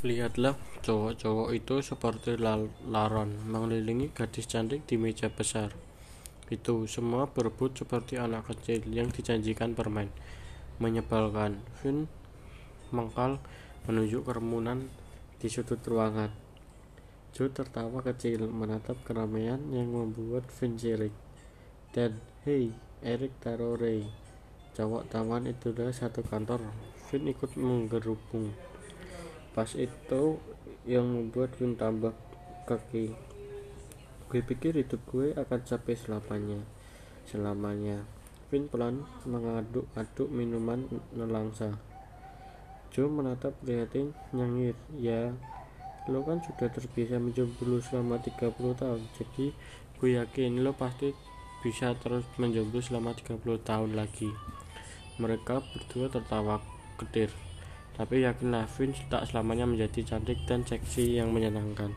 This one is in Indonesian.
Lihatlah, cowok-cowok itu seperti laron mengelilingi gadis cantik di meja besar. Itu semua berebut seperti anak kecil yang dijanjikan permen. Menyebalkan. Finn mengkal menunjuk kerumunan di sudut ruangan. Joe tertawa kecil menatap keramaian yang membuat Finn sirik. Dan, hei, Eric Tarore, cowok taman itu adalah satu kantor. Finn ikut menggerubung. Pas itu yang membuat Win tambah kaki. Gue pikir hidup gue akan capek selamanya. Selamanya. Vin pelan mengaduk-aduk minuman nelangsa. Joe menatap prihatin nyengir. Ya, lo kan sudah terbiasa menjomblo selama 30 tahun. Jadi gue yakin lo pasti bisa terus menjomblo selama 30 tahun lagi. Mereka berdua tertawa kedir. Tapi yakinlah Vince tak selamanya menjadi cantik dan seksi yang menyenangkan.